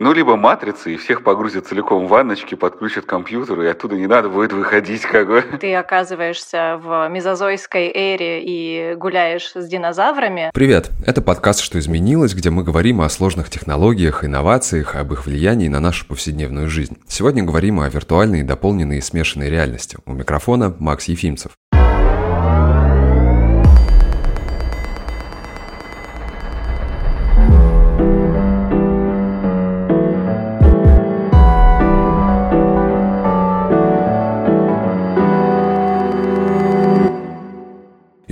Ну, либо матрицы, и всех погрузят целиком в ванночки, подключат к компьютеру, и оттуда не надо будет выходить, как бы. Ты оказываешься в мезозойской эре и гуляешь с динозаврами. Привет, это подкаст «Что изменилось», где мы говорим о сложных технологиях, инновациях, об их влиянии на нашу повседневную жизнь. Сегодня говорим о виртуальной, дополненной и смешанной реальности. У микрофона Макс Ефимцев.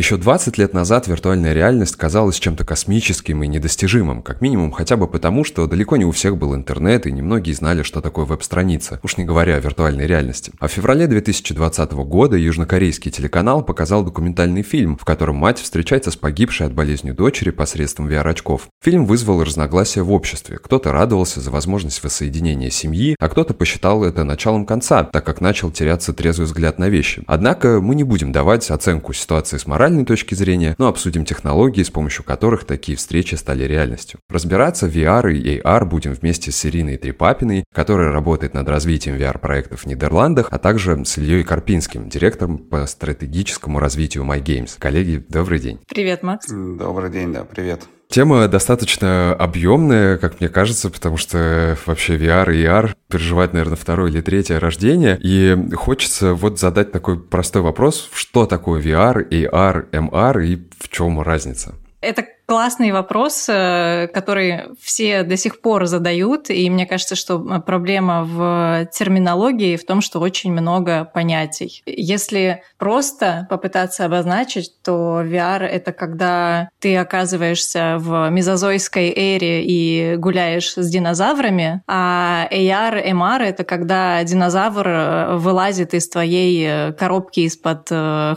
Еще 20 лет назад виртуальная реальность казалась чем-то космическим и недостижимым, как минимум хотя бы потому, что далеко не у всех был интернет и немногие знали, что такое веб-страница, уж не говоря о виртуальной реальности. А в феврале 2020 года южнокорейский телеканал показал документальный фильм, в котором мать встречается с погибшей от болезни дочери посредством VR-очков. Фильм вызвал разногласия в обществе. Кто-то радовался за возможность воссоединения семьи, а кто-то посчитал это началом конца, так как начал теряться трезвый взгляд на вещи. Однако мы не будем давать оценку ситуации с моральной точки зрения, но обсудим технологии, с помощью которых такие встречи стали реальностью. Разбираться в VR и AR будем вместе с Ириной Трепапиной, которая работает над развитием VR-проектов в Нидерландах, а также с Ильей Карпинским, директором по стратегическому развитию MyGames. Коллеги, добрый день. Привет, Макс. Добрый день, да, привет. Тема достаточно объемная, как мне кажется, потому что вообще VR и AR переживает, наверное, второе или третье рождение. И хочется вот задать такой простой вопрос, что такое VR, AR, MR и в чем разница? Это классный вопрос, э, который все до сих пор задают, и мне кажется, что э, проблема в терминологии в том, что очень много понятий. Если просто попытаться обозначить, то VR — это когда ты оказываешься в мезозойской эре и гуляешь с динозаврами, а AR, MR — это когда динозавр э, вылазит из твоей коробки из-под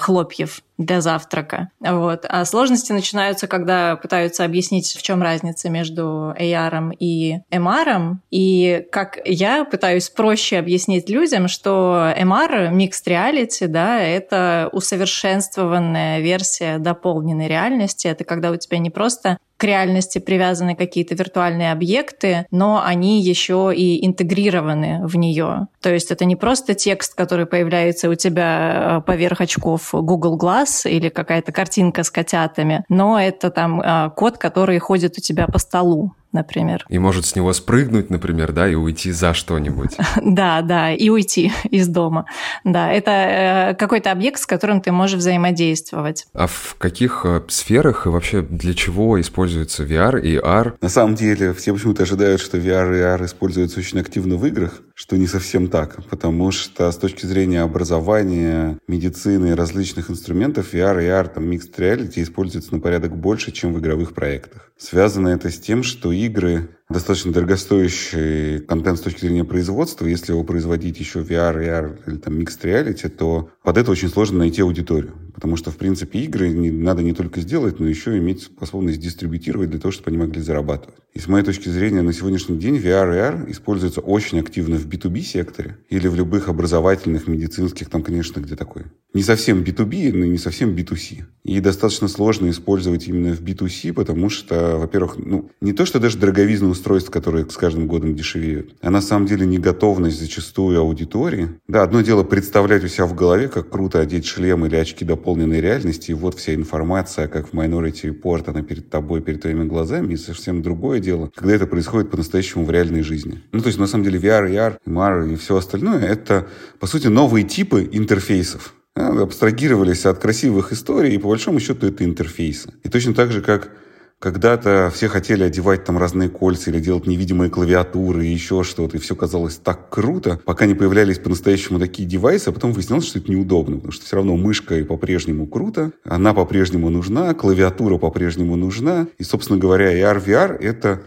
хлопьев для завтрака. Вот. А сложности начинаются, когда пытаются объяснить, в чем разница между AR и MR. И как я пытаюсь проще объяснить людям, что MR, Mixed Reality, да, это усовершенствованная версия дополненной реальности. Это когда у тебя не просто к реальности привязаны какие-то виртуальные объекты, но они еще и интегрированы в нее. То есть это не просто текст, который появляется у тебя э, поверх очков Google Glass или какая-то картинка с котятами, но это там э, код, который ходит у тебя по столу например. И может с него спрыгнуть, например, да, и уйти за что-нибудь. Да, да, и уйти из дома. Да, это э, какой-то объект, с которым ты можешь взаимодействовать. А в каких э, сферах и вообще для чего используется VR и AR? На самом деле, все почему-то ожидают, что VR и AR используются очень активно в играх, что не совсем так, потому что с точки зрения образования, медицины и различных инструментов VR и AR, там, Mixed Reality используются на порядок больше, чем в игровых проектах. Связано это с тем, что игры достаточно дорогостоящий контент с точки зрения производства. Если его производить еще VR, AR или там Mixed Reality, то под это очень сложно найти аудиторию. Потому что, в принципе, игры не, надо не только сделать, но еще иметь способность дистрибутировать для того, чтобы они могли зарабатывать. И с моей точки зрения, на сегодняшний день VR и AR используются очень активно в B2B секторе или в любых образовательных, медицинских, там, конечно, где такое. Не совсем B2B, но не совсем B2C. И достаточно сложно использовать именно в B2C, потому что, во-первых, ну, не то, что даже дороговизна устройств, которые с каждым годом дешевеют, а на самом деле неготовность зачастую аудитории. Да, одно дело представлять у себя в голове, как круто одеть шлем или очки дополненной реальности, и вот вся информация, как в Minority Report, она перед тобой, перед твоими глазами, и совсем другое дело, когда это происходит по-настоящему в реальной жизни. Ну, то есть, на самом деле, VR, AR, MR и все остальное, это, по сути, новые типы интерфейсов абстрагировались от красивых историй, и по большому счету это интерфейсы. И точно так же, как когда-то все хотели одевать там разные кольца или делать невидимые клавиатуры и еще что-то, и все казалось так круто, пока не появлялись по-настоящему такие девайсы, а потом выяснялось, что это неудобно, потому что все равно мышка по-прежнему круто, она по-прежнему нужна, клавиатура по-прежнему нужна, и, собственно говоря, AR, VR — это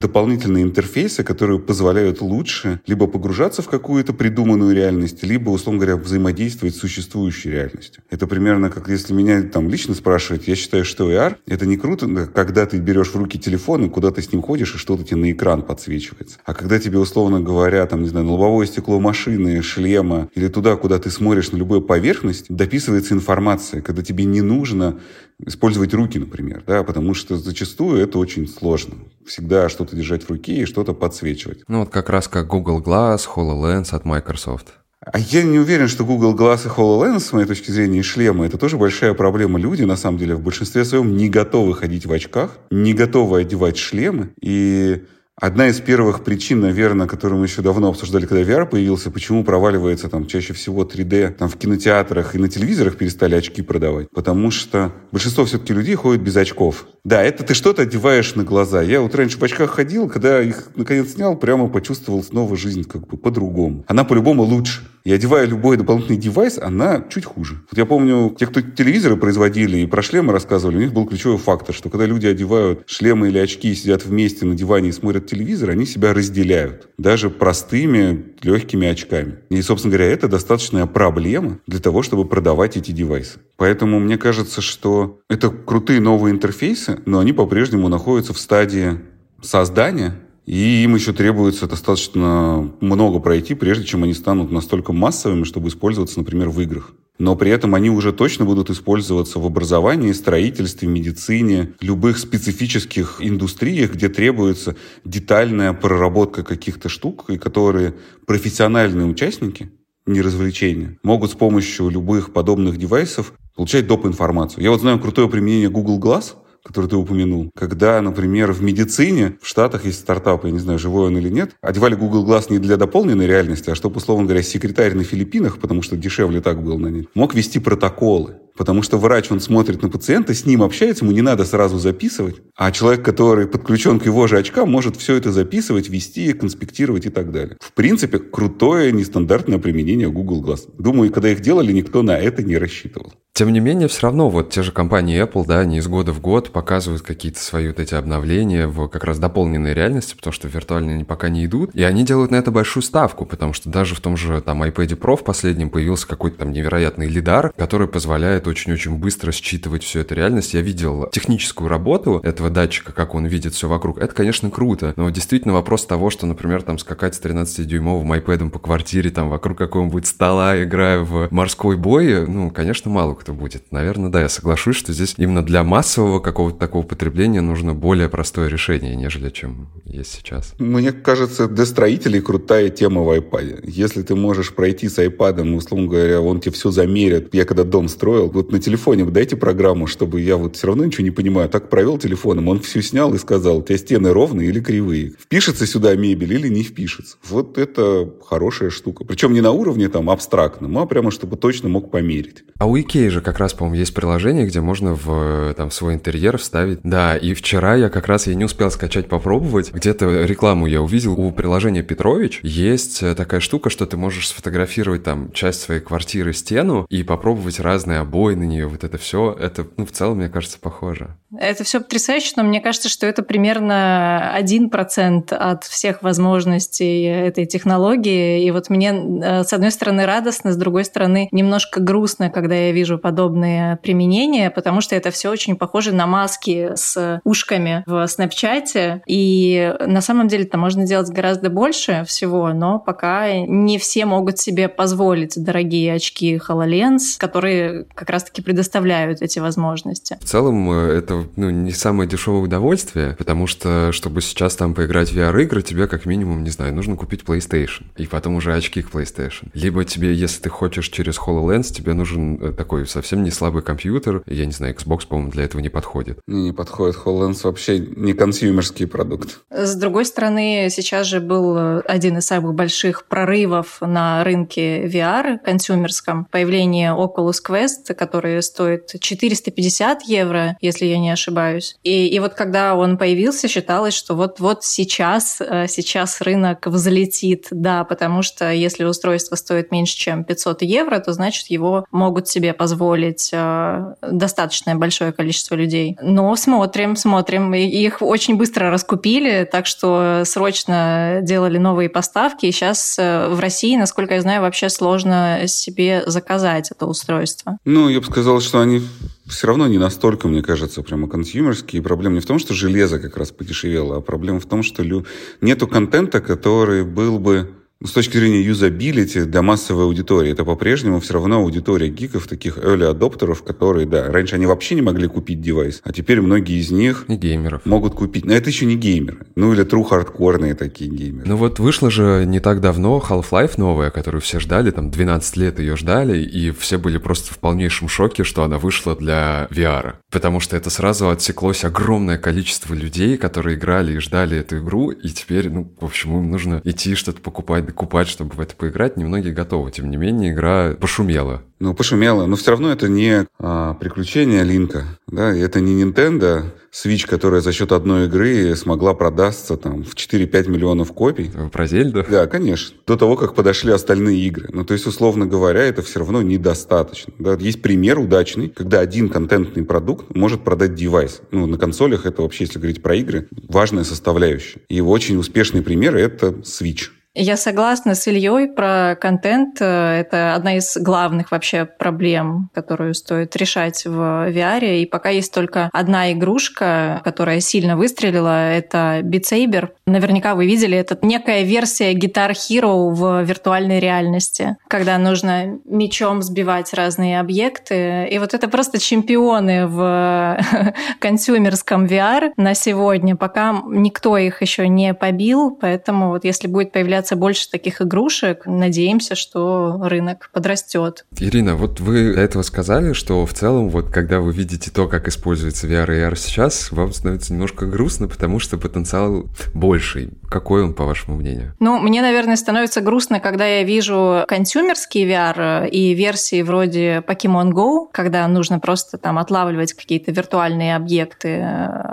дополнительные интерфейсы, которые позволяют лучше либо погружаться в какую-то придуманную реальность, либо, условно говоря, взаимодействовать с существующей реальностью. Это примерно как если меня там лично спрашивают, я считаю, что AR — это не круто, когда ты берешь в руки телефон и куда ты с ним ходишь, и что-то тебе на экран подсвечивается. А когда тебе, условно говоря, там, не знаю, на лобовое стекло машины, шлема или туда, куда ты смотришь на любую поверхность, дописывается информация, когда тебе не нужно использовать руки, например, да, потому что зачастую это очень сложно. Всегда что-то держать в руке и что-то подсвечивать. Ну вот как раз как Google Glass, HoloLens от Microsoft. А я не уверен, что Google Glass и HoloLens, с моей точки зрения, и шлемы, это тоже большая проблема. Люди, на самом деле, в большинстве своем не готовы ходить в очках, не готовы одевать шлемы. И Одна из первых причин, наверное, которую мы еще давно обсуждали, когда VR появился, почему проваливается там чаще всего 3D там, в кинотеатрах и на телевизорах перестали очки продавать. Потому что большинство все-таки людей ходит без очков. Да, это ты что-то одеваешь на глаза. Я вот раньше в очках ходил, когда их наконец снял, прямо почувствовал снова жизнь как бы по-другому. Она по-любому лучше. И одевая любой дополнительный девайс, она чуть хуже. Вот я помню, те, кто телевизоры производили и про шлемы рассказывали, у них был ключевой фактор, что когда люди одевают шлемы или очки и сидят вместе на диване и смотрят телевизор, они себя разделяют. Даже простыми легкими очками. И, собственно говоря, это достаточная проблема для того, чтобы продавать эти девайсы. Поэтому мне кажется, что это крутые новые интерфейсы, но они по-прежнему находятся в стадии создания, и им еще требуется достаточно много пройти, прежде чем они станут настолько массовыми, чтобы использоваться, например, в играх. Но при этом они уже точно будут использоваться в образовании, строительстве, медицине, любых специфических индустриях, где требуется детальная проработка каких-то штук, и которые профессиональные участники, не развлечения, могут с помощью любых подобных девайсов получать доп. информацию. Я вот знаю крутое применение Google Glass – который ты упомянул, когда, например, в медицине, в Штатах есть стартап, я не знаю, живой он или нет, одевали Google Glass не для дополненной реальности, а чтобы, условно говоря, секретарь на Филиппинах, потому что дешевле так было на них, мог вести протоколы. Потому что врач, он смотрит на пациента, с ним общается, ему не надо сразу записывать. А человек, который подключен к его же очкам, может все это записывать, вести, конспектировать и так далее. В принципе, крутое нестандартное применение Google Glass. Думаю, когда их делали, никто на это не рассчитывал. Тем не менее, все равно вот те же компании Apple, да, они из года в год показывают какие-то свои вот эти обновления в как раз дополненной реальности, потому что виртуальные они пока не идут. И они делают на это большую ставку, потому что даже в том же там iPad Pro в последнем появился какой-то там невероятный лидар, который позволяет очень-очень быстро считывать всю эту реальность. Я видел техническую работу этого датчика, как он видит все вокруг. Это, конечно, круто, но действительно вопрос того, что, например, там скакать с 13-дюймовым iPad по квартире, там вокруг какого-нибудь стола, играя в морской бой, ну, конечно, мало кто будет. Наверное, да, я соглашусь, что здесь именно для массового какого-то такого потребления нужно более простое решение, нежели чем есть сейчас. Мне кажется, для строителей крутая тема в iPad. Если ты можешь пройти с iPad, условно говоря, он тебе все замерит. Я когда дом строил, вот на телефоне дайте программу, чтобы я вот все равно ничего не понимаю. Так провел телефоном, он все снял и сказал, у тебя стены ровные или кривые. Впишется сюда мебель или не впишется. Вот это хорошая штука. Причем не на уровне там абстрактном, а прямо чтобы точно мог померить. А у Икеи же как раз, по-моему, есть приложение, где можно в там, свой интерьер вставить. Да, и вчера я как раз я не успел скачать, попробовать. Где-то рекламу я увидел. У приложения Петрович есть э, такая штука, что ты можешь сфотографировать там часть своей квартиры, стену и попробовать разные обои на нее. Вот это все, это, ну, в целом, мне кажется, похоже. Это все потрясающе, но мне кажется, что это примерно 1% от всех возможностей этой технологии. И вот мне, э, с одной стороны, радостно, с другой стороны, немножко грустно, когда я вижу подобные применения, потому что это все очень похоже на маски с ушками в Снапчате. И на самом деле это можно делать гораздо больше всего, но пока не все могут себе позволить дорогие очки HoloLens, которые как раз-таки предоставляют эти возможности. В целом, э, это ну, не самое дешевое удовольствие, потому что, чтобы сейчас там поиграть в VR-игры, тебе как минимум, не знаю, нужно купить PlayStation, и потом уже очки к PlayStation. Либо тебе, если ты хочешь через HoloLens, тебе нужен э, такой совсем не слабый компьютер, я не знаю, Xbox, по-моему, для этого не подходит. Не, не подходит. HoloLens вообще не консюмерский продукт. С другой стороны, сейчас же был э, один из самых больших прорывов на рынке VR консюмерском. Появление Oculus Quest, который стоит 450 евро, если я не ошибаюсь. И, и вот когда он появился, считалось, что вот-вот сейчас, э, сейчас рынок взлетит, да, потому что если устройство стоит меньше, чем 500 евро, то значит его могут себе позволить э, достаточное большое количество людей. Но смотрим, смотрим. Их очень быстро раскупили, так что срочно делали новые поставки. И сейчас э, в России, насколько я знаю, вообще сложно себе заказать это устройство. Ну, я бы сказал, что они все равно не настолько, мне кажется, прямо консюмерские. Проблема не в том, что железо как раз подешевело, а проблема в том, что лю... нету контента, который был бы с точки зрения юзабилити для массовой аудитории, это по-прежнему все равно аудитория гиков, таких early адоптеров, которые, да, раньше они вообще не могли купить девайс, а теперь многие из них и геймеров. могут купить. Но это еще не геймеры. Ну или true хардкорные такие геймеры. Ну вот вышла же не так давно Half-Life новая, которую все ждали, там 12 лет ее ждали, и все были просто в полнейшем шоке, что она вышла для VR. Потому что это сразу отсеклось огромное количество людей, которые играли и ждали эту игру, и теперь, ну, в общем, им нужно идти что-то покупать, докупать, чтобы в это поиграть. Немногие готовы. Тем не менее, игра пошумела. Ну, пошумела. Но все равно это не а, приключение Линка. Да? Это не Nintendo Switch, которая за счет одной игры смогла продаться там в 4-5 миллионов копий. Про Зельду? Да, конечно. До того, как подошли остальные игры. Ну, то есть, условно говоря, это все равно недостаточно. Да? Есть пример удачный, когда один контентный продукт может продать девайс. Ну, на консолях это вообще, если говорить про игры, важная составляющая. И очень успешный пример — это Switch. Я согласна с Ильей про контент. Это одна из главных вообще проблем, которую стоит решать в VR. И пока есть только одна игрушка, которая сильно выстрелила, это Beat Saber. Наверняка вы видели, это некая версия Guitar Hero в виртуальной реальности, когда нужно мечом сбивать разные объекты. И вот это просто чемпионы в консюмерском VR на сегодня, пока никто их еще не побил, поэтому вот если будет появляться появляться больше таких игрушек. Надеемся, что рынок подрастет. Ирина, вот вы до этого сказали, что в целом, вот когда вы видите то, как используется VR и AR сейчас, вам становится немножко грустно, потому что потенциал больший. Какой он, по вашему мнению? Ну, мне, наверное, становится грустно, когда я вижу консюмерский VR и версии вроде Pokemon Go, когда нужно просто там отлавливать какие-то виртуальные объекты.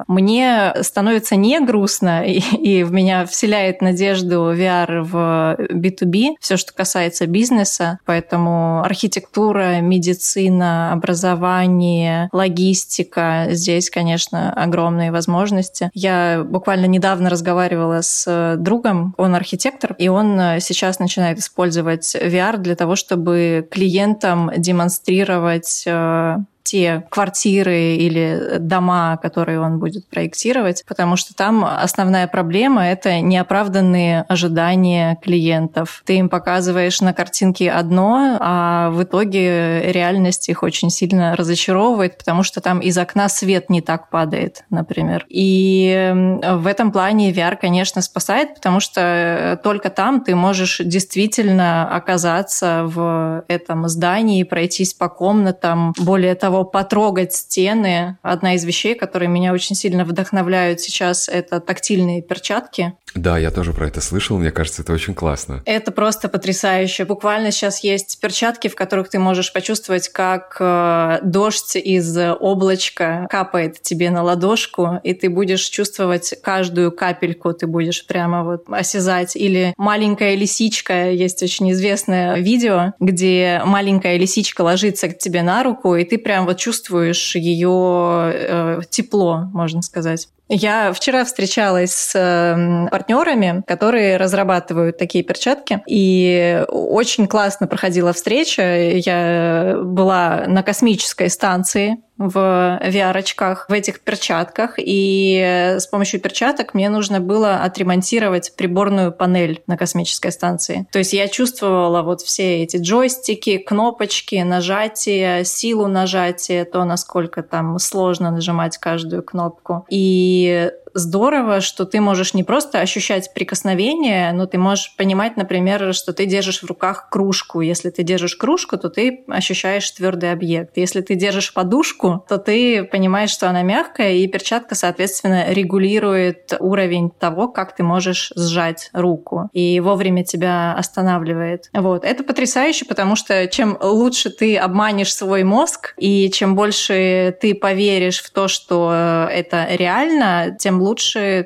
Мне становится не грустно, и, и в меня вселяет надежду VR в B2B, все, что касается бизнеса. Поэтому архитектура, медицина, образование, логистика, здесь, конечно, огромные возможности. Я буквально недавно разговаривала с другом, он архитектор, и он сейчас начинает использовать VR для того, чтобы клиентам демонстрировать э, те квартиры или дома, которые он будет проектировать, потому что там основная проблема — это неоправданные ожидания клиентов. Ты им показываешь на картинке одно, а в итоге реальность их очень сильно разочаровывает, потому что там из окна свет не так падает, например. И в этом плане VR, конечно, спасает, потому что только там ты можешь действительно оказаться в этом здании, пройтись по комнатам. Более того, того, потрогать стены. Одна из вещей, которые меня очень сильно вдохновляют сейчас, это тактильные перчатки. Да, я тоже про это слышал, мне кажется, это очень классно. Это просто потрясающе. Буквально сейчас есть перчатки, в которых ты можешь почувствовать, как э, дождь из облачка капает тебе на ладошку, и ты будешь чувствовать каждую капельку, ты будешь прямо вот осязать. Или маленькая лисичка, есть очень известное видео, где маленькая лисичка ложится к тебе на руку, и ты прям вот чувствуешь ее э, тепло, можно сказать. Я вчера встречалась с эм, партнерами, которые разрабатывают такие перчатки, и очень классно проходила встреча. Я была на космической станции в VR-очках, в этих перчатках, и с помощью перчаток мне нужно было отремонтировать приборную панель на космической станции. То есть я чувствовала вот все эти джойстики, кнопочки, нажатия, силу нажатия, то, насколько там сложно нажимать каждую кнопку. И здорово, что ты можешь не просто ощущать прикосновение, но ты можешь понимать, например, что ты держишь в руках кружку. Если ты держишь кружку, то ты ощущаешь твердый объект. Если ты держишь подушку, то ты понимаешь, что она мягкая, и перчатка, соответственно, регулирует уровень того, как ты можешь сжать руку, и вовремя тебя останавливает. Вот. Это потрясающе, потому что чем лучше ты обманешь свой мозг, и чем больше ты поверишь в то, что это реально, тем лучше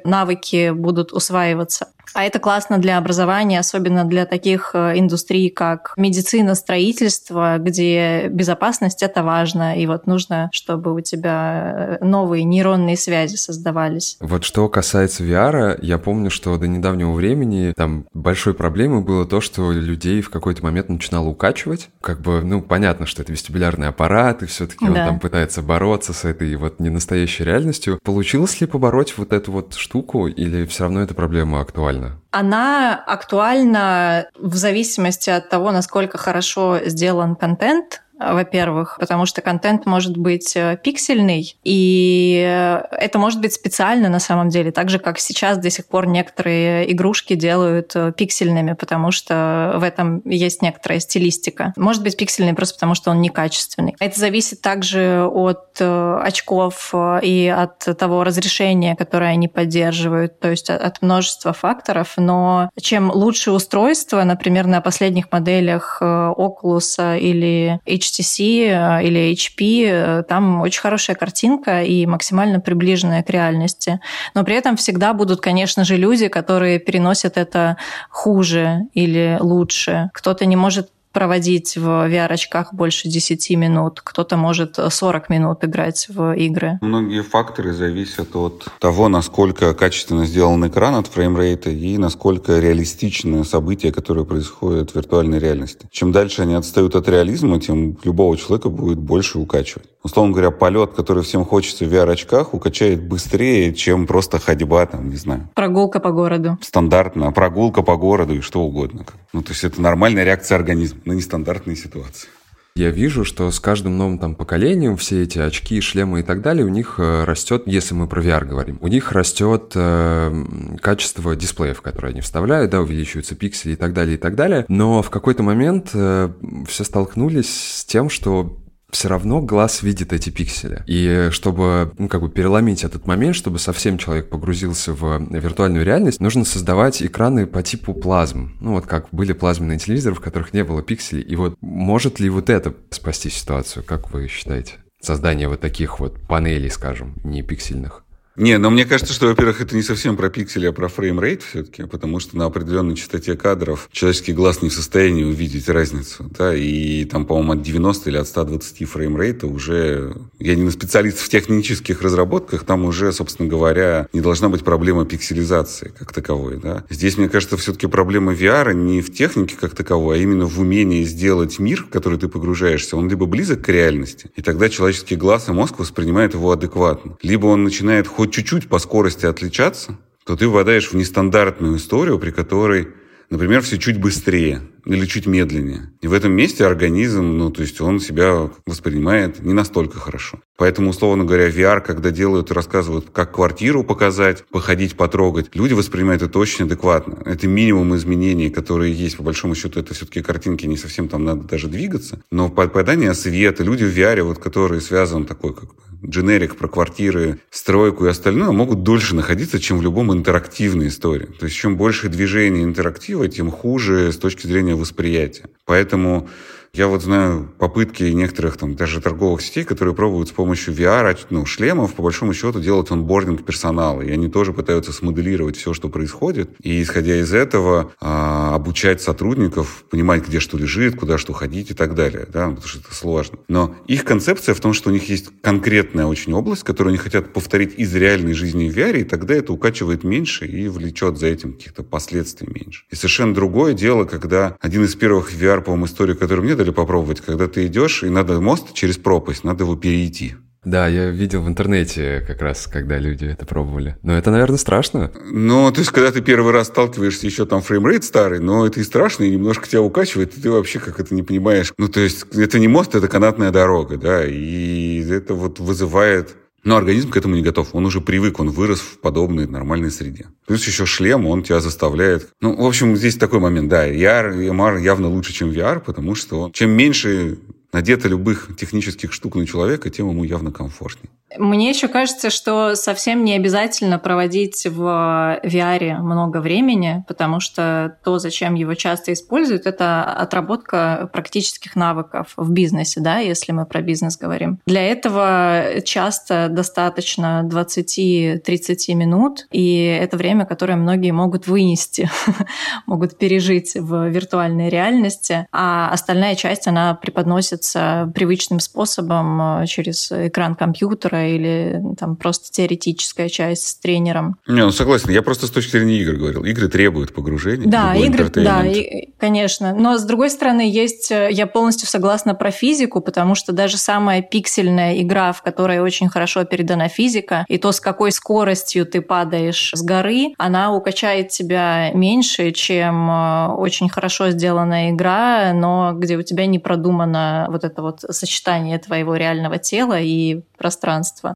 навыки будут усваиваться. А это классно для образования, особенно для таких э, индустрий, как медицина, строительство, где безопасность — это важно, и вот нужно, чтобы у тебя э, новые нейронные связи создавались. Вот что касается VR, я помню, что до недавнего времени там большой проблемой было то, что людей в какой-то момент начинало укачивать. Как бы, ну, понятно, что это вестибулярный аппарат, и все-таки да. он там пытается бороться с этой вот ненастоящей реальностью. Получилось ли побороть вот эту вот штуку, или все равно эта проблема актуальна? Она актуальна в зависимости от того, насколько хорошо сделан контент, во-первых, потому что контент может быть э, пиксельный, и это может быть специально на самом деле, так же, как сейчас до сих пор некоторые игрушки делают э, пиксельными, потому что в этом есть некоторая стилистика. Может быть пиксельный просто потому, что он некачественный. Это зависит также от э, очков и от того разрешения, которое они поддерживают, то есть от множества факторов, но чем лучше устройство, например, на последних моделях Oculus или HTC HTC э, или HP, э, там очень хорошая картинка и максимально приближенная к реальности. Но при этом всегда будут, конечно же, люди, которые переносят это хуже или лучше. Кто-то не может проводить в VR-очках больше 10 минут, кто-то может 40 минут играть в игры. Многие факторы зависят от того, насколько качественно сделан экран от фреймрейта и насколько реалистичны события, которые происходят в виртуальной реальности. Чем дальше они отстают от реализма, тем любого человека будет больше укачивать. Условно говоря, полет, который всем хочется в VR-очках, укачает быстрее, чем просто ходьба, там, не знаю. Прогулка по городу. Стандартно. Прогулка по городу и что угодно. Ну, то есть это нормальная реакция организма на нестандартные ситуации. Я вижу, что с каждым новым там поколением все эти очки, шлемы и так далее, у них э, растет, если мы про VR говорим, у них растет э, качество дисплеев, которые они вставляют, да, увеличиваются пиксели и так далее, и так далее. Но в какой-то момент э, все столкнулись с тем, что все равно глаз видит эти пиксели. И чтобы, ну, как бы переломить этот момент, чтобы совсем человек погрузился в виртуальную реальность, нужно создавать экраны по типу плазм. Ну, вот как были плазменные телевизоры, в которых не было пикселей. И вот может ли вот это спасти ситуацию, как вы считаете? Создание вот таких вот панелей, скажем, не пиксельных. Не, но мне кажется, что, во-первых, это не совсем про пиксели, а про frame rate все-таки, потому что на определенной частоте кадров человеческий глаз не в состоянии увидеть разницу, да, и там, по-моему, от 90 или от 120 frame rate а уже, я не специалист в технических разработках, там уже, собственно говоря, не должна быть проблема пикселизации как таковой, да. Здесь, мне кажется, все-таки проблема VR не в технике как таковой, а именно в умении сделать мир, в который ты погружаешься, он либо близок к реальности, и тогда человеческий глаз и мозг воспринимает его адекватно, либо он начинает хоть чуть-чуть по скорости отличаться, то ты впадаешь в нестандартную историю, при которой, например, все чуть быстрее или чуть медленнее. И в этом месте организм, ну, то есть он себя воспринимает не настолько хорошо. Поэтому, условно говоря, VR, когда делают и рассказывают, как квартиру показать, походить, потрогать, люди воспринимают это очень адекватно. Это минимум изменений, которые есть. По большому счету, это все-таки картинки, не совсем там надо даже двигаться. Но попадание света, люди в VR, вот, которые связаны такой как бы дженерик про квартиры, стройку и остальное могут дольше находиться, чем в любом интерактивной истории. То есть чем больше движения интерактива, тем хуже с точки зрения восприятия. Поэтому я вот знаю попытки некоторых там даже торговых сетей, которые пробуют с помощью VR, ну, шлемов, по большому счету, делать онбординг персонала. И они тоже пытаются смоделировать все, что происходит. И, исходя из этого, а, обучать сотрудников, понимать, где что лежит, куда что ходить и так далее. Да? Потому что это сложно. Но их концепция в том, что у них есть конкретная очень область, которую они хотят повторить из реальной жизни в VR, и тогда это укачивает меньше и влечет за этим каких-то последствий меньше. И совершенно другое дело, когда один из первых VR, по-моему, истории, которую мне дали попробовать, когда ты идешь, и надо мост через пропасть, надо его перейти. Да, я видел в интернете как раз, когда люди это пробовали. Но это, наверное, страшно. Ну, то есть, когда ты первый раз сталкиваешься, еще там frame rate старый, но это и страшно, и немножко тебя укачивает, и ты вообще как это не понимаешь. Ну, то есть, это не мост, это канатная дорога, да, и это вот вызывает но организм к этому не готов. Он уже привык, он вырос в подобной нормальной среде. Плюс еще шлем, он тебя заставляет... Ну, в общем, здесь такой момент, да, AR MR явно лучше, чем VR, потому что он... чем меньше надето любых технических штук на человека, тем ему явно комфортнее. Мне еще кажется, что совсем не обязательно проводить в VR много времени, потому что то, зачем его часто используют, это отработка практических навыков в бизнесе, да, если мы про бизнес говорим. Для этого часто достаточно 20-30 минут, и это время, которое многие могут вынести, могут пережить в виртуальной реальности, а остальная часть, она преподносится привычным способом э, через экран компьютера или там просто теоретическая часть с тренером. Не, ну согласен. Я просто с точки зрения игр говорил. Игры требуют погружения. Да, игры, да, и, конечно. Но с другой стороны, есть, э, я полностью согласна про физику, потому что даже самая пиксельная игра, в которой очень хорошо передана физика, и то, с какой скоростью ты падаешь с горы, она укачает тебя меньше, чем э, очень хорошо сделанная игра, но где у тебя не продумано вот это вот сочетание твоего реального тела и пространства.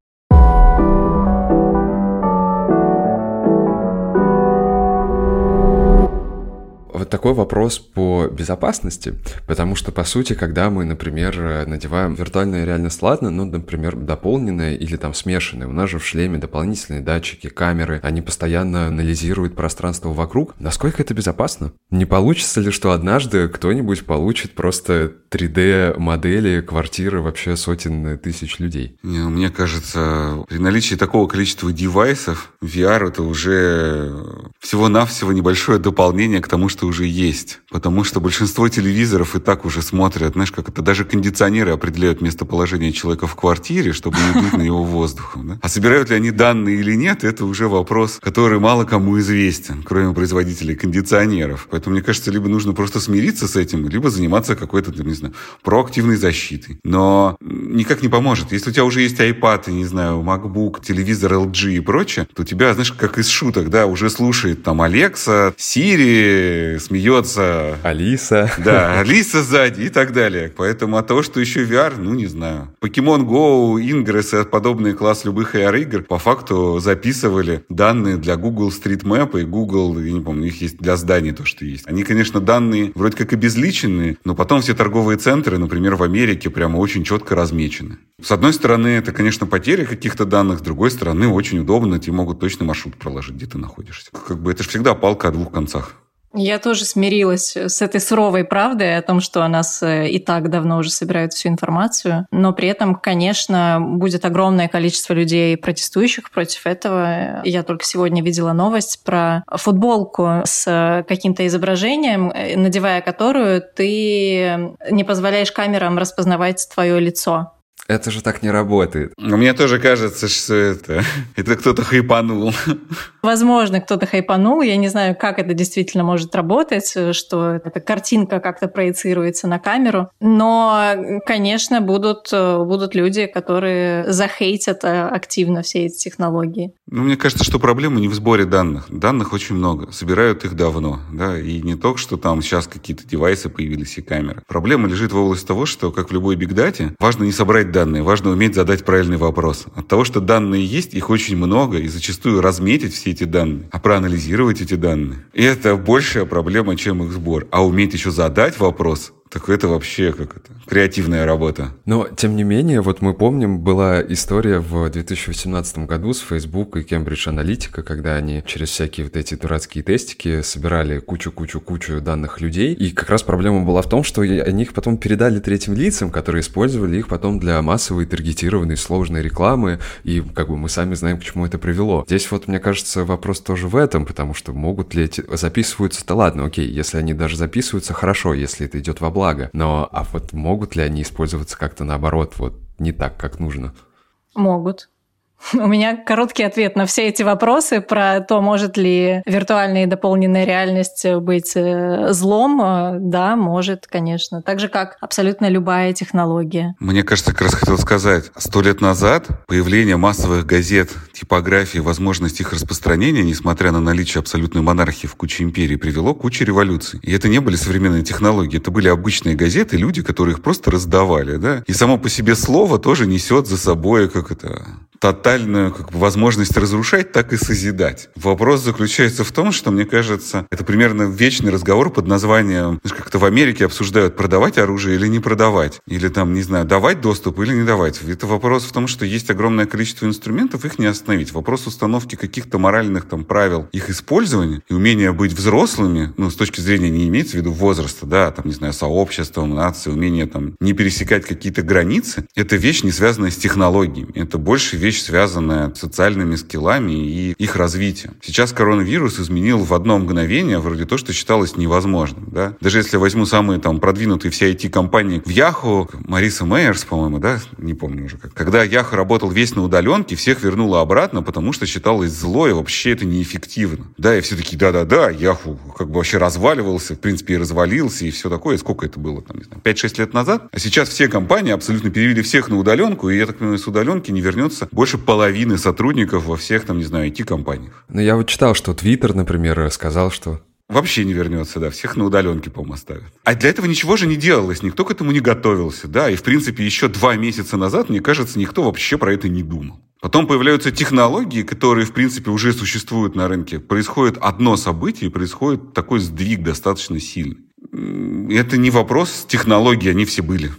вот такой вопрос по безопасности, потому что, по сути, когда мы, например, надеваем виртуальную реальность, ладно, ну, например, дополненная или там смешанная, у нас же в шлеме дополнительные датчики, камеры, они постоянно анализируют пространство вокруг. Насколько это безопасно? Не получится ли, что однажды кто-нибудь получит просто 3D-модели квартиры вообще сотен тысяч людей? Не, мне кажется, при наличии такого количества девайсов, VR это уже всего-навсего небольшое дополнение к тому, что уже есть. Потому что большинство телевизоров и так уже смотрят, знаешь, как это даже кондиционеры определяют местоположение человека в квартире, чтобы не дуть на него воздухом. Да? А собирают ли они данные или нет, это уже вопрос, который мало кому известен, кроме производителей кондиционеров. Поэтому, мне кажется, либо нужно просто смириться с этим, либо заниматься какой-то, не знаю, проактивной защитой. Но никак не поможет. Если у тебя уже есть iPad, не знаю, MacBook, телевизор LG и прочее, то тебя, знаешь, как из шуток, да, уже слушает там Alexa, Siri, смеется. Алиса. Да, Алиса сзади и так далее. Поэтому от того, что еще VR, ну, не знаю. Pokemon Go, Ingress и подобные класс любых AR-игр по факту записывали данные для Google Street Map и Google, я не помню, у них есть для зданий то, что есть. Они, конечно, данные вроде как обезличенные, но потом все торговые центры, например, в Америке, прямо очень четко размечены. С одной стороны, это, конечно, потеря каких-то данных, с другой стороны, очень удобно, тебе могут точный маршрут проложить, где ты находишься. Как бы это же всегда палка о двух концах. Я тоже смирилась с этой суровой правдой о том, что о нас э, и так давно уже собирают всю информацию. Но при этом, конечно, будет огромное количество людей, протестующих против этого. Я только сегодня видела новость про футболку с каким-то изображением, э, надевая которую ты не позволяешь камерам распознавать твое лицо. Это же так не работает. Мне тоже кажется, что это, это кто-то хайпанул. Возможно, кто-то хайпанул. Я не знаю, как это действительно может работать, что эта картинка как-то проецируется на камеру. Но, конечно, будут, будут люди, которые захейтят активно все эти технологии. Ну, мне кажется, что проблема не в сборе данных. Данных очень много. Собирают их давно. Да? И не только, что там сейчас какие-то девайсы появились и камеры. Проблема лежит в области того, что, как в любой бигдате, важно не собрать данные, важно уметь задать правильный вопрос. От того, что данные есть, их очень много, и зачастую разметить все эти данные, а проанализировать эти данные. И это большая проблема, чем их сбор. А уметь еще задать вопрос, так это вообще как это, креативная работа. Но, тем не менее, вот мы помним, была история в 2018 году с Facebook и Cambridge Analytica, когда они через всякие вот эти дурацкие тестики собирали кучу-кучу-кучу данных людей. И как раз проблема была в том, что они их потом передали третьим лицам, которые использовали их потом для массовой таргетированной сложной рекламы. И как бы мы сами знаем, к чему это привело. Здесь вот, мне кажется, вопрос тоже в этом, потому что могут ли эти... Записываются-то ладно, окей, если они даже записываются, хорошо, если это идет во благо. Но а вот могут ли они использоваться как-то наоборот, вот не так, как нужно? Могут. У меня короткий ответ на все эти вопросы про то, может ли виртуальная и дополненная реальность быть э, злом. Э, да, может, конечно. Так же, как абсолютно любая технология. Мне кажется, как раз хотел сказать, сто лет назад появление массовых газет, типографии, возможность их распространения, несмотря на наличие абсолютной монархии в куче империй, привело к куче революций. И это не были современные технологии, это были обычные газеты, люди, которые их просто раздавали. Да? И само по себе слово тоже несет за собой как это тотальную как бы, возможность разрушать, так и созидать. Вопрос заключается в том, что, мне кажется, это примерно вечный разговор под названием, знаешь, как-то в Америке обсуждают, продавать оружие или не продавать. Или там, не знаю, давать доступ или не давать. Это вопрос в том, что есть огромное количество инструментов, их не остановить. Вопрос установки каких-то моральных там правил их использования и умения быть взрослыми, ну, с точки зрения не имеется в виду возраста, да, там, не знаю, сообществом, нации, умение там не пересекать какие-то границы, это вещь, не связанная с технологиями. Это больше вещь, связанная с социальными скиллами и их развитием. Сейчас коронавирус изменил в одно мгновение вроде то, что считалось невозможным. Да? Даже если возьму самые там продвинутые все IT-компании в Yahoo, Мариса Мейерс, по-моему, да, не помню уже как. Когда Yahoo работал весь на удаленке, всех вернуло обратно, потому что считалось зло, и вообще это неэффективно. Да, и все такие, да-да-да, Yahoo как бы вообще разваливался, в принципе, и развалился, и все такое. Сколько это было, там, не знаю, 5-6 лет назад? А сейчас все компании абсолютно перевели всех на удаленку, и я так понимаю, с удаленки не вернется больше половины сотрудников во всех, там, не знаю, IT-компаниях. Ну, я вот читал, что Twitter, например, сказал, что Вообще не вернется, да, всех на удаленке, по-моему, оставят. А для этого ничего же не делалось, никто к этому не готовился, да, и, в принципе, еще два месяца назад, мне кажется, никто вообще про это не думал. Потом появляются технологии, которые, в принципе, уже существуют на рынке. Происходит одно событие, и происходит такой сдвиг достаточно сильный. Это не вопрос технологий, они все были.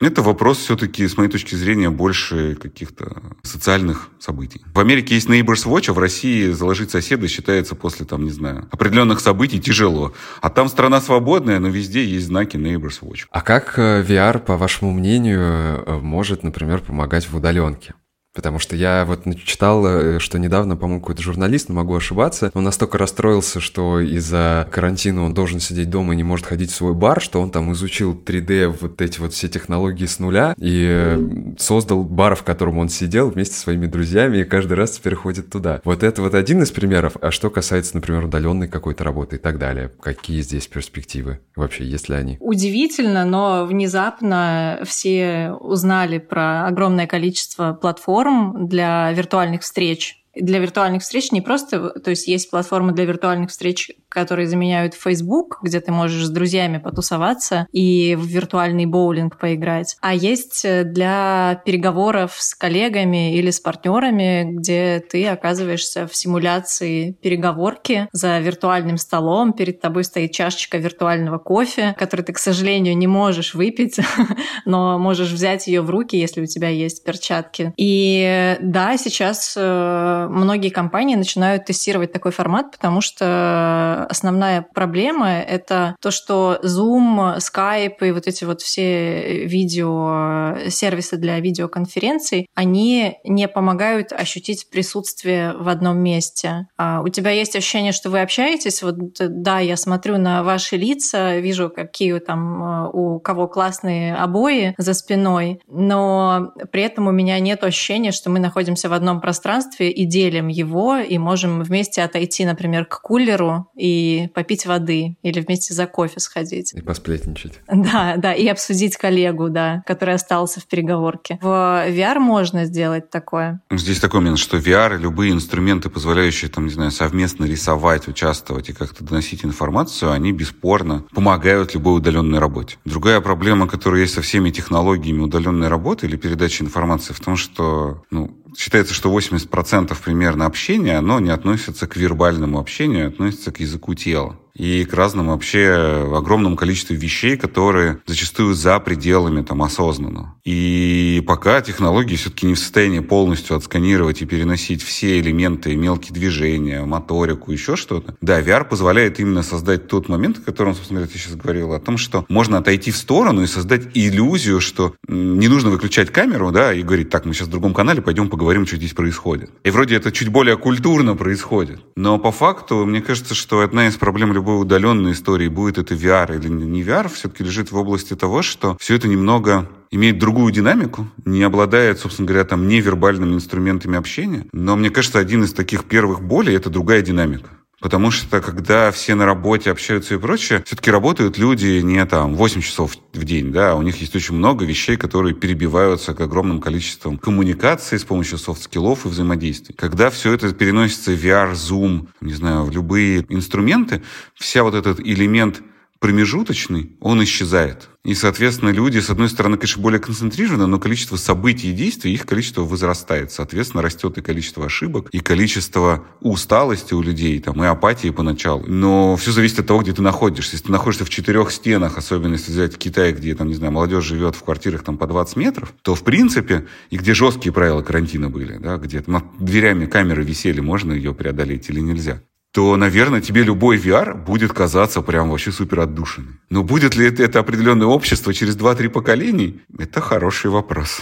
Это вопрос все-таки, с моей точки зрения, больше каких-то социальных событий. В Америке есть Neighbors Watch, а в России заложить соседа считается после, там, не знаю, определенных событий тяжело. А там страна свободная, но везде есть знаки Neighbors Watch. А как э, VR, по вашему мнению, э, может, например, помогать в удаленке? Потому что я вот читал, э, что недавно, по-моему, какой-то журналист, но могу ошибаться, он настолько расстроился, что из-за карантина он должен сидеть дома и не может ходить в свой бар, что он там изучил 3D, вот эти вот все технологии с нуля и э, создал бар, в котором он сидел вместе со своими друзьями и каждый раз теперь ходит туда. Вот это вот один из примеров. А что касается, например, удаленной какой-то работы и так далее, какие здесь перспективы? Вообще, есть ли они? Удивительно, но внезапно все узнали про огромное количество платформ, платформ для виртуальных встреч для виртуальных встреч не просто, то есть есть платформы для виртуальных встреч, которые заменяют Facebook, где ты можешь с друзьями потусоваться и в виртуальный боулинг поиграть, а есть э, для переговоров с коллегами или с партнерами, где ты оказываешься в симуляции переговорки за виртуальным столом, перед тобой стоит чашечка виртуального кофе, который ты, к сожалению, не можешь выпить, но можешь взять ее в руки, если у тебя есть перчатки. И да, сейчас э, многие компании начинают тестировать такой формат, потому что основная проблема — это то, что Zoom, Skype и вот эти вот все видео, сервисы для видеоконференций, они не помогают ощутить присутствие в одном месте. А у тебя есть ощущение, что вы общаетесь, вот да, я смотрю на ваши лица, вижу, какие там э, у кого классные обои за спиной, но при этом у меня нет ощущения, что мы находимся в одном пространстве и делим его, и можем вместе отойти, например, к кулеру и попить воды, или вместе за кофе сходить. И посплетничать. Да, да, и обсудить коллегу, да, который остался в переговорке. В VR можно сделать такое. Здесь такой момент, что VR и любые инструменты, позволяющие, там, не знаю, совместно рисовать, участвовать и как-то доносить информацию, они бесспорно помогают любой удаленной работе. Другая проблема, которая есть со всеми технологиями удаленной работы или передачи информации, в том, что ну, Считается, что 80% примерно общения, оно не относится к вербальному общению, а относится к языку тела и к разным вообще огромному количеству вещей, которые зачастую за пределами там осознанного. И пока технологии все-таки не в состоянии полностью отсканировать и переносить все элементы, мелкие движения, моторику, еще что-то, да, VR позволяет именно создать тот момент, о котором, собственно говоря, ты сейчас говорил, о том, что можно отойти в сторону и создать иллюзию, что не нужно выключать камеру, да, и говорить, так, мы сейчас в другом канале пойдем поговорим, что здесь происходит. И вроде это чуть более культурно происходит. Но по факту, мне кажется, что одна из проблем любой удаленной истории, будет это VR или не VR, все-таки лежит в области того, что все это немного имеет другую динамику, не обладает, собственно говоря, там невербальными инструментами общения. Но мне кажется, один из таких первых болей – это другая динамика. Потому что когда все на работе общаются и прочее, все-таки работают люди не там 8 часов в день, да, у них есть очень много вещей, которые перебиваются к огромным количествам коммуникации с помощью soft skill ов и взаимодействий. Когда все это переносится в VR, Zoom, не знаю, в любые инструменты, вся вот этот элемент промежуточный, он исчезает. И, соответственно, люди, с одной стороны, конечно, более концентрированы, но количество событий и действий, их количество возрастает. Соответственно, растет и количество ошибок, и количество усталости у людей, там, и апатии поначалу. Но все зависит от того, где ты находишься. Если ты находишься в четырех стенах, особенно если взять Китай, где, там, не знаю, молодежь живет в квартирах там по 20 метров, то, в принципе, и где жесткие правила карантина были, да, где над дверями камеры висели, можно ее преодолеть или нельзя то, наверное, тебе любой VR будет казаться прям вообще супер отдушенным. Но будет ли это, это определенное общество через 2-3 поколений? Это хороший вопрос.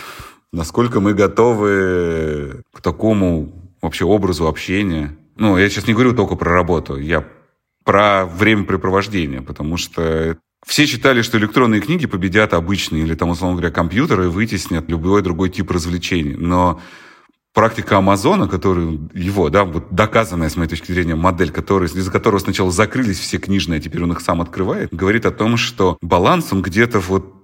насколько мы готовы к такому вообще образу общения. Ну, я сейчас не говорю только про работу, я про времяпрепровождение, потому что все считали, что электронные книги победят обычные или, там, условно говоря, компьютеры вытеснят любой другой тип развлечений. Но практика Амазона, которую его, да, вот доказанная, с моей точки зрения, модель, который, из-за которого сначала закрылись все книжные, а теперь он их сам открывает, говорит о том, что балансом где-то вот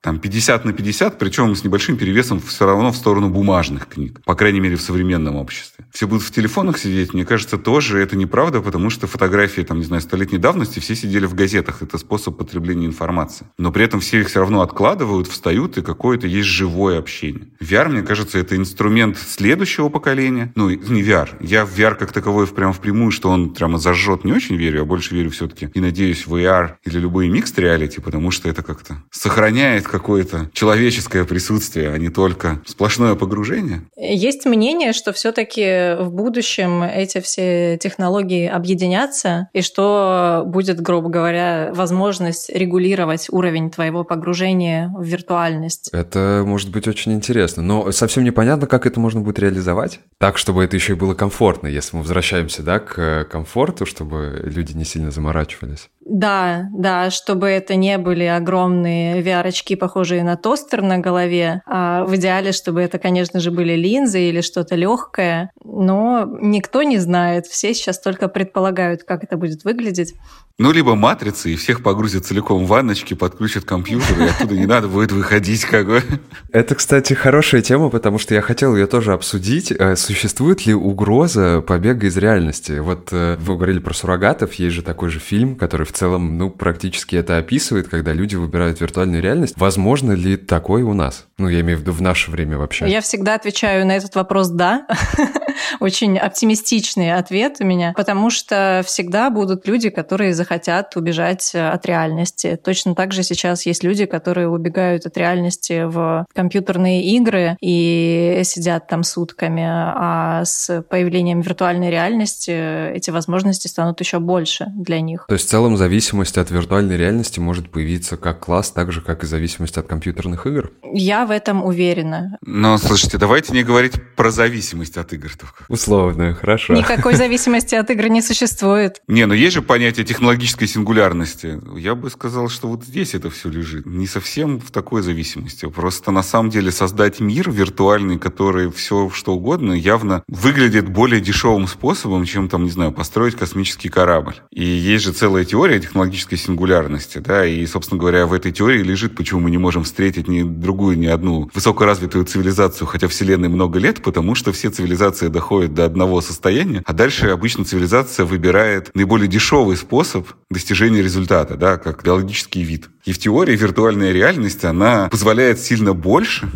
там 50 на 50, причем с небольшим перевесом все равно в сторону бумажных книг, по крайней мере в современном обществе. Все будут в телефонах сидеть, мне кажется, тоже это неправда, потому что фотографии, там, не знаю, столетней давности все сидели в газетах, это способ потребления информации. Но при этом все их все равно откладывают, встают, и какое-то есть живое общение. VR, мне кажется, это инструмент следующего поколения. Ну, не VR. Я в VR как таковой прямо впрямую, что он прямо зажжет, не очень верю, а больше верю все-таки и надеюсь в VR или любые mixed reality, потому что это как-то сохраняет какое-то человеческое присутствие, а не только сплошное погружение. Есть мнение, что все-таки в будущем эти все технологии объединятся, и что будет, грубо говоря, возможность регулировать уровень твоего погружения в виртуальность. Это может быть очень интересно, но совсем непонятно, как это можно будет реализовать. Так, чтобы это еще и было комфортно, если мы возвращаемся да, к комфорту, чтобы люди не сильно заморачивались. Да, да, чтобы это не были огромные VR-очки, похожие на тостер на голове. А в идеале, чтобы это, конечно же, были линзы или что-то легкое. Но никто не знает. Все сейчас только предполагают, как это будет выглядеть. Ну, либо матрицы, и всех погрузят целиком в ванночки, подключат компьютер, и оттуда не надо будет выходить, как бы. Это, кстати, хорошая тема, потому что я хотел ее тоже обсудить. Э, существует ли угроза побега из реальности? Вот э, вы говорили про суррогатов, есть же такой же фильм, который в целом, ну, практически это описывает, когда люди выбирают виртуальную реальность. Возможно ли такое у нас? Ну, я имею в виду в наше время вообще. Я всегда отвечаю на этот вопрос «да». Очень оптимистичный ответ у меня, потому что всегда будут люди, которые захотят убежать э, от реальности. Точно так же сейчас есть люди, которые убегают от реальности в компьютерные игры и сидят там сутками, а с появлением виртуальной реальности эти возможности станут еще больше для них. То есть в целом зависимость от виртуальной реальности может появиться как класс, так же, как и зависимость от компьютерных игр? Я в этом уверена. Но, слушайте, давайте не говорить про зависимость от игр только. Условно, хорошо. Никакой зависимости от игр не существует. Не, но есть же понятие технологической сингулярности. Я бы сказал, что вот здесь это все лежит. Не совсем в такой зависимости. Просто на самом деле создать мир виртуальный, который все что угодно, явно выглядит более дешевым способом, чем там, не знаю, построить космический корабль. И есть же целая теория технологической сингулярности, да, и, собственно говоря, в этой теории лежит, почему мы не можем встретить ни другую, ни одну высокоразвитую цивилизацию, хотя Вселенной много лет, потому что все цивилизации доходят до одного состояния, а дальше обычно цивилизация выбирает наиболее дешевый способ достижения результата, да, как биологический вид. И в теории виртуальная реальность, она позволяет сильно больше,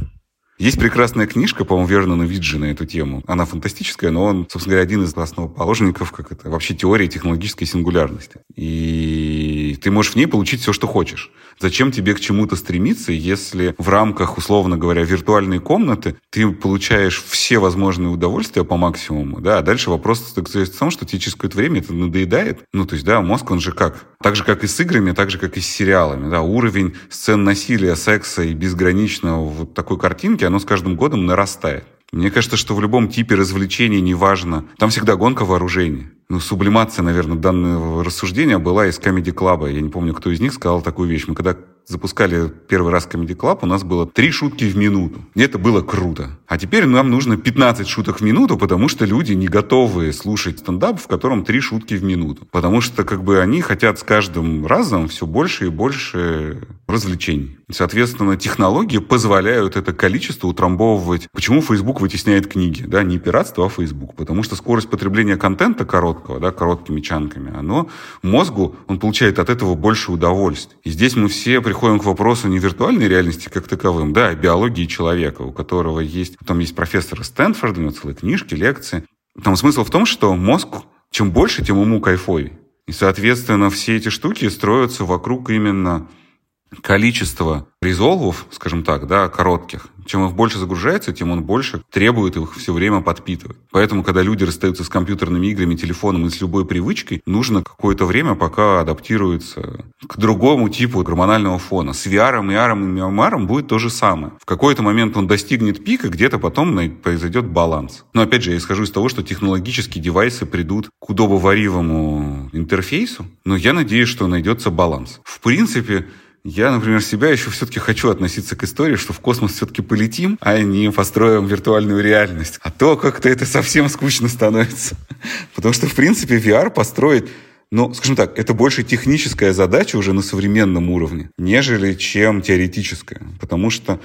есть прекрасная книжка, по-моему, Вернона Виджи на эту тему. Она фантастическая, но он, собственно говоря, один из основоположников, как это, вообще теории технологической сингулярности. И ты можешь в ней получить все, что хочешь. Зачем тебе к чему-то стремиться, если в рамках, условно говоря, виртуальной комнаты ты получаешь все возможные удовольствия по максимуму, да, а дальше вопрос в том, что тебе через какое-то время это надоедает. Ну, то есть, да, мозг, он же как? Так же, как и с играми, так же, как и с сериалами, да, уровень сцен насилия, секса и безграничного вот такой картинки, оно с каждым годом нарастает. Мне кажется, что в любом типе развлечений, неважно, там всегда гонка вооружений. Ну, сублимация, наверное, данного рассуждения была из Comedy Club. Я не помню, кто из них сказал такую вещь. Мы когда запускали первый раз Comedy Club, у нас было три шутки в минуту. И это было круто. А теперь нам нужно 15 шуток в минуту, потому что люди не готовы слушать стендап, в котором три шутки в минуту. Потому что как бы они хотят с каждым разом все больше и больше развлечений. Соответственно, технологии позволяют это количество утрамбовывать. Почему Facebook вытесняет книги? Да, не пиратство, а Facebook. Потому что скорость потребления контента короткого, да, короткими чанками, оно мозгу, он получает от этого больше удовольствия. И здесь мы все приходим к вопросу не виртуальной реальности как таковым, да, а биологии человека, у которого есть, там есть профессор Стэнфорда, у него целые книжки, лекции. Там смысл в том, что мозг, чем больше, тем ему кайфой. И, соответственно, все эти штуки строятся вокруг именно количество резолвов, скажем так, да, коротких, чем их больше загружается, тем он больше требует их все время подпитывать. Поэтому, когда люди расстаются с компьютерными играми, телефоном и с любой привычкой, нужно какое-то время, пока адаптируется к другому типу гормонального фона. С VR, AR и MR будет то же самое. В какой-то момент он достигнет пика, где-то потом произойдет баланс. Но опять же, я исхожу из того, что технологические девайсы придут к удобоваримому интерфейсу, но я надеюсь, что найдется баланс. В принципе, я, например, себя еще все-таки хочу относиться к истории, что в космос все-таки полетим, а не построим виртуальную реальность. А то как-то это совсем скучно становится. Потому что, в принципе, VR построить ну, скажем так, это больше техническая задача уже на современном уровне, нежели чем теоретическая. Потому что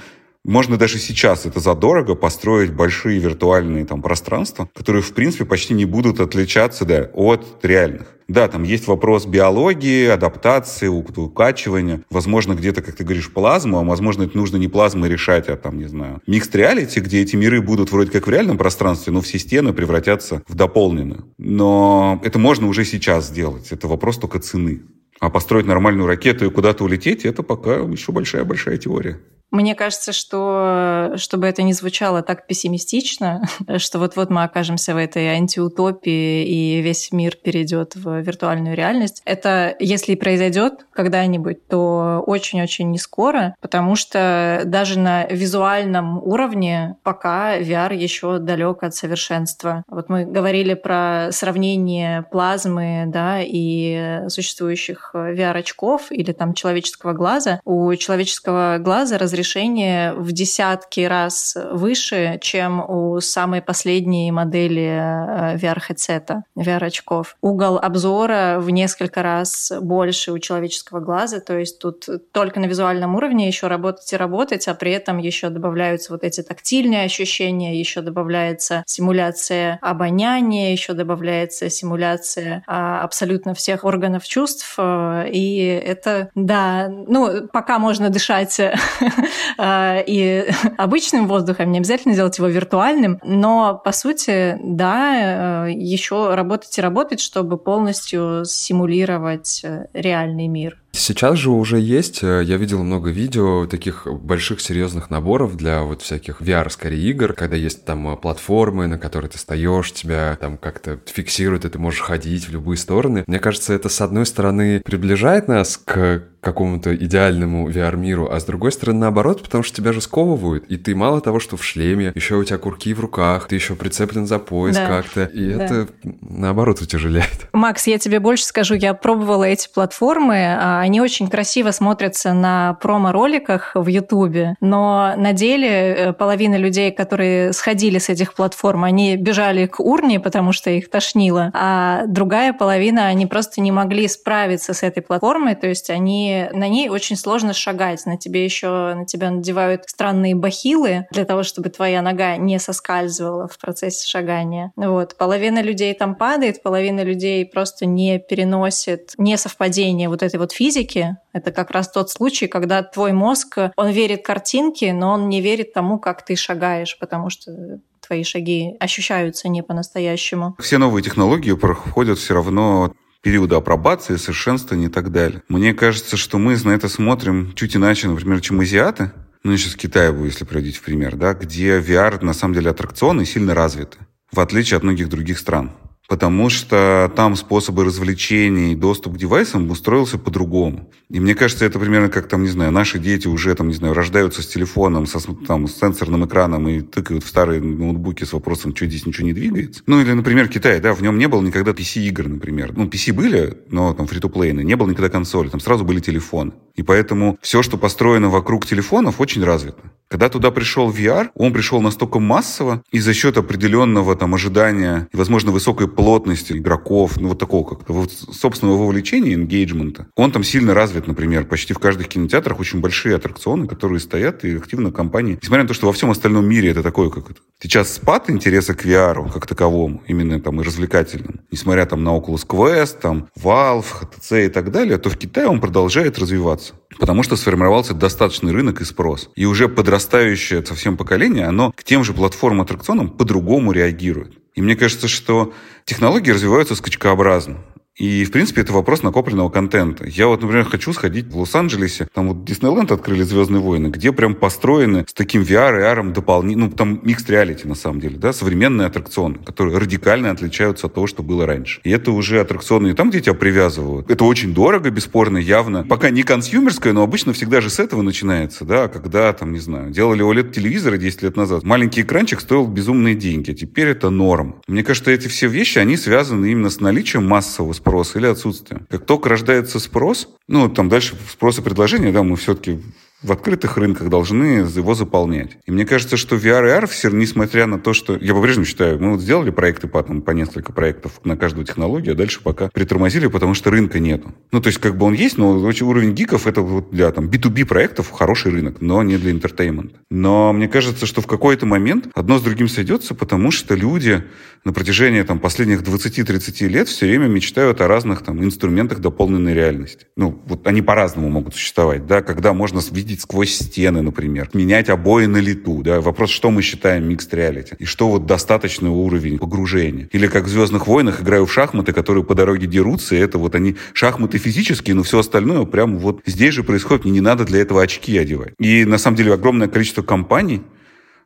можно даже сейчас это задорого построить большие виртуальные там пространства, которые, в принципе, почти не будут отличаться да, от реальных. Да, там есть вопрос биологии, адаптации, укачивания. Возможно, где-то, как ты говоришь, плазму, а возможно, это нужно не плазмой решать, а там, не знаю, микс реалити, где эти миры будут вроде как в реальном пространстве, но все стены превратятся в дополненную. Но это можно уже сейчас сделать. Это вопрос только цены. А построить нормальную ракету и куда-то улететь, это пока еще большая-большая теория. Мне кажется, что чтобы это не звучало так пессимистично, что вот-вот мы окажемся в этой антиутопии и весь мир перейдет в виртуальную реальность, это если и произойдет когда-нибудь, то очень-очень не скоро, потому что даже на визуальном уровне пока VR еще далек от совершенства. Вот мы говорили про сравнение плазмы да, и существующих VR-очков или там человеческого глаза. У человеческого глаза разрешение разрешение в десятки раз выше, чем у самой последней модели э, VR-хедсета, VR-очков. Угол обзора в несколько раз больше у человеческого глаза, то есть тут только на визуальном уровне еще работать и работать, а при этом еще добавляются вот эти тактильные ощущения, еще добавляется симуляция обоняния, еще добавляется симуляция а, абсолютно всех органов чувств, э, и это, да, ну, пока можно дышать и обычным воздухом, не обязательно делать его виртуальным, но по сути, да, э, еще работать и работать, чтобы полностью симулировать э, реальный мир. Сейчас же уже есть, э, я видел много видео таких больших серьезных наборов для вот всяких VR, скорее, игр, когда есть там э, платформы, на которые ты стоишь, тебя там как-то фиксируют, и ты можешь ходить в любые стороны. Мне кажется, это с одной стороны приближает нас к какому-то идеальному VR-миру, а с другой стороны наоборот, потому что тебя же сковывают, и ты мало того, что в шлеме, еще у тебя курки в руках, ты еще прицеплен за пояс да. как-то, и да. это наоборот утяжеляет. Макс, я тебе больше скажу, я пробовала эти платформы, а они очень красиво смотрятся на промо-роликах в Ютубе, но на деле э, половина людей, которые сходили с этих платформ, они бежали к урне, потому что их тошнило, а другая половина, они просто не могли справиться с этой платформой, то есть они на ней очень сложно шагать, на тебе еще на тебя надевают странные бахилы для того, чтобы твоя нога не соскальзывала в процессе шагания. Вот. Половина людей там падает, половина людей просто не переносит несовпадение вот этой вот физики, физики. Это как раз тот случай, когда твой мозг, он верит картинке, но он не верит тому, как ты шагаешь, потому что твои шаги ощущаются не по-настоящему. Все новые технологии проходят все равно периоды апробации, совершенствования и так далее. Мне кажется, что мы на это смотрим чуть иначе, например, чем азиаты. Ну, сейчас Китай, если приводить в пример, да, где VR, на самом деле, аттракционы сильно развиты, в отличие от многих других стран потому что там способы развлечений, доступ к девайсам устроился по-другому. И мне кажется, это примерно как, там, не знаю, наши дети уже, там, не знаю, рождаются с телефоном, со, там, с сенсорным экраном и тыкают в старые ноутбуки с вопросом, что здесь ничего не двигается. Ну, или, например, Китай, да, в нем не было никогда PC-игр, например. Ну, PC были, но там фри-то-плейны, не было никогда консоли, там сразу были телефоны. И поэтому все, что построено вокруг телефонов, очень развито. Когда туда пришел VR, он пришел настолько массово, и за счет определенного там ожидания и, возможно, высокой плотности игроков, ну вот такого как-то вот, собственного вовлечения, engagement, он там сильно развит, например, почти в каждых кинотеатрах очень большие аттракционы, которые стоят и активно компании. Несмотря на то, что во всем остальном мире это такое, как это. Сейчас спад интереса к VR как таковому, именно там и развлекательным, несмотря там на Oculus Quest, там Valve, HTC и так далее, то в Китае он продолжает развиваться. Потому что сформировался достаточный рынок и спрос. И уже подрастающее совсем поколение, оно к тем же платформам-аттракционам по-другому реагирует. И мне кажется, что технологии развиваются скачкообразно. И, в принципе, это вопрос накопленного контента. Я вот, например, хочу сходить в Лос-Анджелесе, там вот Диснейленд открыли «Звездные войны», где прям построены с таким VR и AR дополнительно, ну, там микс реалити на самом деле, да, современные аттракционы, которые радикально отличаются от того, что было раньше. И это уже аттракционы не там, где тебя привязывают. Это очень дорого, бесспорно, явно. Пока не консюмерское, но обычно всегда же с этого начинается, да, когда, там, не знаю, делали OLED-телевизоры 10 лет назад, маленький экранчик стоил безумные деньги, а теперь это норм. Мне кажется, эти все вещи, они связаны именно с наличием массового спроса или отсутствием. Как только рождается спрос, ну, там дальше спрос и предложение, да, мы все-таки в открытых рынках должны его заполнять. И мне кажется, что VR и AR, несмотря на то, что... Я по-прежнему считаю, мы вот сделали проекты по, там, по несколько проектов на каждую технологию, а дальше пока притормозили, потому что рынка нету. Ну, то есть, как бы он есть, но уровень гиков это вот для там B2B проектов хороший рынок, но не для entertainment. Но мне кажется, что в какой-то момент одно с другим сойдется, потому что люди на протяжении там, последних 20-30 лет все время мечтают о разных там, инструментах дополненной реальности. Ну, вот они по-разному могут существовать, да, когда можно видеть сквозь стены, например, менять обои на лету, да, вопрос, что мы считаем mixed reality, и что вот достаточный уровень погружения. Или как в «Звездных войнах» играю в шахматы, которые по дороге дерутся, и это вот они шахматы физические, но все остальное прямо вот здесь же происходит, мне не надо для этого очки одевать. И на самом деле огромное количество компаний,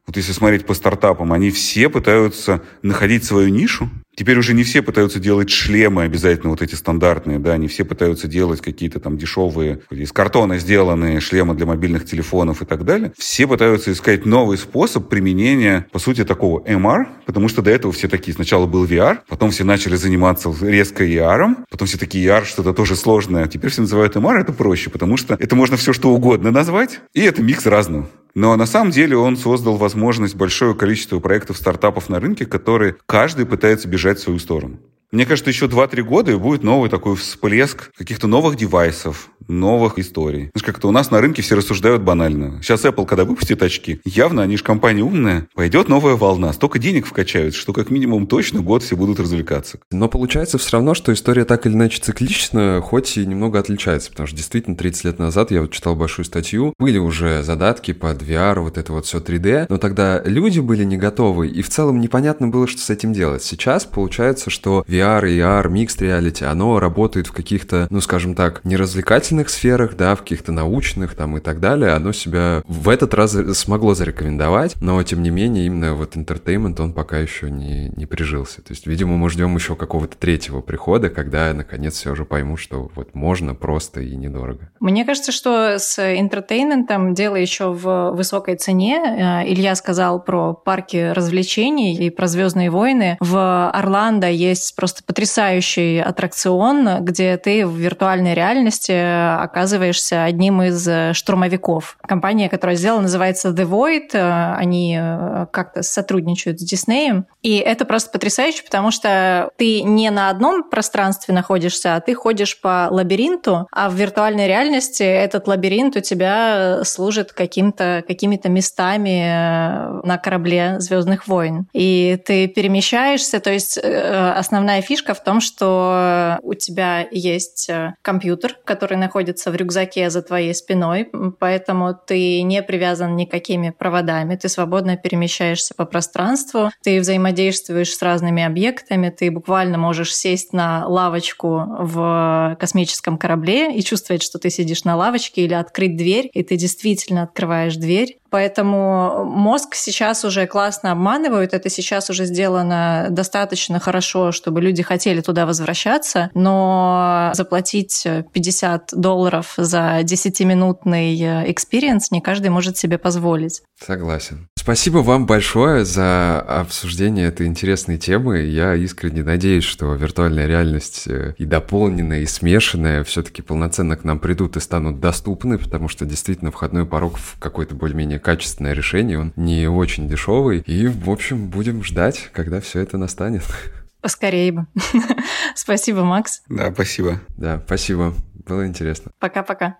вот если смотреть по стартапам, они все пытаются находить свою нишу, Теперь уже не все пытаются делать шлемы обязательно вот эти стандартные, да, не все пытаются делать какие-то там дешевые, из картона сделанные шлемы для мобильных телефонов и так далее. Все пытаются искать новый способ применения, по сути, такого MR, потому что до этого все такие, сначала был VR, потом все начали заниматься резко ER, потом все такие ER что-то тоже сложное, теперь все называют MR, это проще, потому что это можно все что угодно назвать, и это микс разного. Но на самом деле он создал возможность большое количество проектов стартапов на рынке, которые каждый пытается бежать в свою сторону. Мне кажется, еще 2-3 года и будет новый такой всплеск каких-то новых девайсов, новых историй. Знаешь, как-то у нас на рынке все рассуждают банально. Сейчас Apple, когда выпустит очки, явно они же компания умная, пойдет новая волна. Столько денег вкачают, что как минимум точно год все будут развлекаться. Но получается все равно, что история так или иначе циклична, хоть и немного отличается, потому что действительно 30 лет назад я вот читал большую статью, были уже задатки под VR, вот это вот все 3D, но тогда люди были не готовы, и в целом непонятно было, что с этим делать. Сейчас получается, что VR VR, AR, Mixed Reality, оно работает в каких-то, ну, скажем так, не развлекательных сферах, да, в каких-то научных там и так далее, оно себя в этот раз смогло зарекомендовать, но, тем не менее, именно вот entertainment, он пока еще не, не прижился. То есть, видимо, мы ждем еще какого-то третьего прихода, когда, наконец, все уже пойму, что вот можно просто и недорого. Мне кажется, что с entertainment дело еще в высокой цене. Э, Илья сказал про парки развлечений и про «Звездные войны». В Орландо есть просто потрясающий аттракцион, где ты в виртуальной реальности оказываешься одним из э, штурмовиков. Компания, которая сделала, называется The Void. Э, они э, как-то сотрудничают с Диснеем. И это просто потрясающе, потому что ты не на одном пространстве находишься, а ты ходишь по лабиринту, а в виртуальной реальности этот лабиринт у тебя служит каким-то, какими-то местами на корабле Звездных войн. И ты перемещаешься, то есть основная фишка в том, что у тебя есть компьютер, который находится в рюкзаке за твоей спиной, поэтому ты не привязан никакими проводами, ты свободно перемещаешься по пространству, ты взаимодействуешь с разными объектами, ты буквально можешь сесть на лавочку в космическом корабле и чувствовать, что ты сидишь на лавочке, или открыть дверь, и ты действительно открываешь дверь, Поэтому мозг сейчас уже классно обманывают. Это сейчас уже сделано достаточно хорошо, чтобы люди хотели туда возвращаться. Но заплатить 50 долларов за 10-минутный experience не каждый может себе позволить. Согласен. Спасибо вам большое за обсуждение этой интересной темы. Я искренне надеюсь, что виртуальная реальность э, и дополненная, и смешанная все-таки полноценно к нам придут и станут доступны, потому что действительно входной порог в какой-то более-менее качественное решение, он не очень дешевый. И, в общем, будем ждать, когда все это настанет. Поскорее бы. спасибо, Макс. Да, спасибо. Да, спасибо. Было интересно. Пока-пока.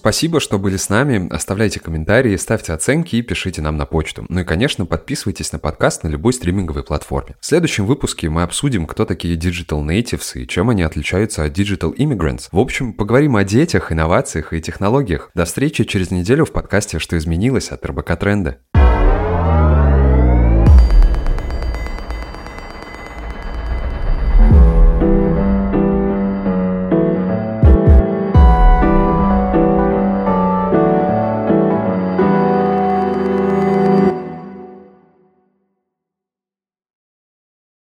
Спасибо, что были с нами. Оставляйте комментарии, ставьте оценки и пишите нам на почту. Ну и, конечно, подписывайтесь на подкаст на любой стриминговой платформе. В следующем выпуске мы обсудим, кто такие Digital Natives и чем они отличаются от Digital Immigrants. В общем, поговорим о детях, инновациях и технологиях. До встречи через неделю в подкасте «Что изменилось» от РБК Тренда.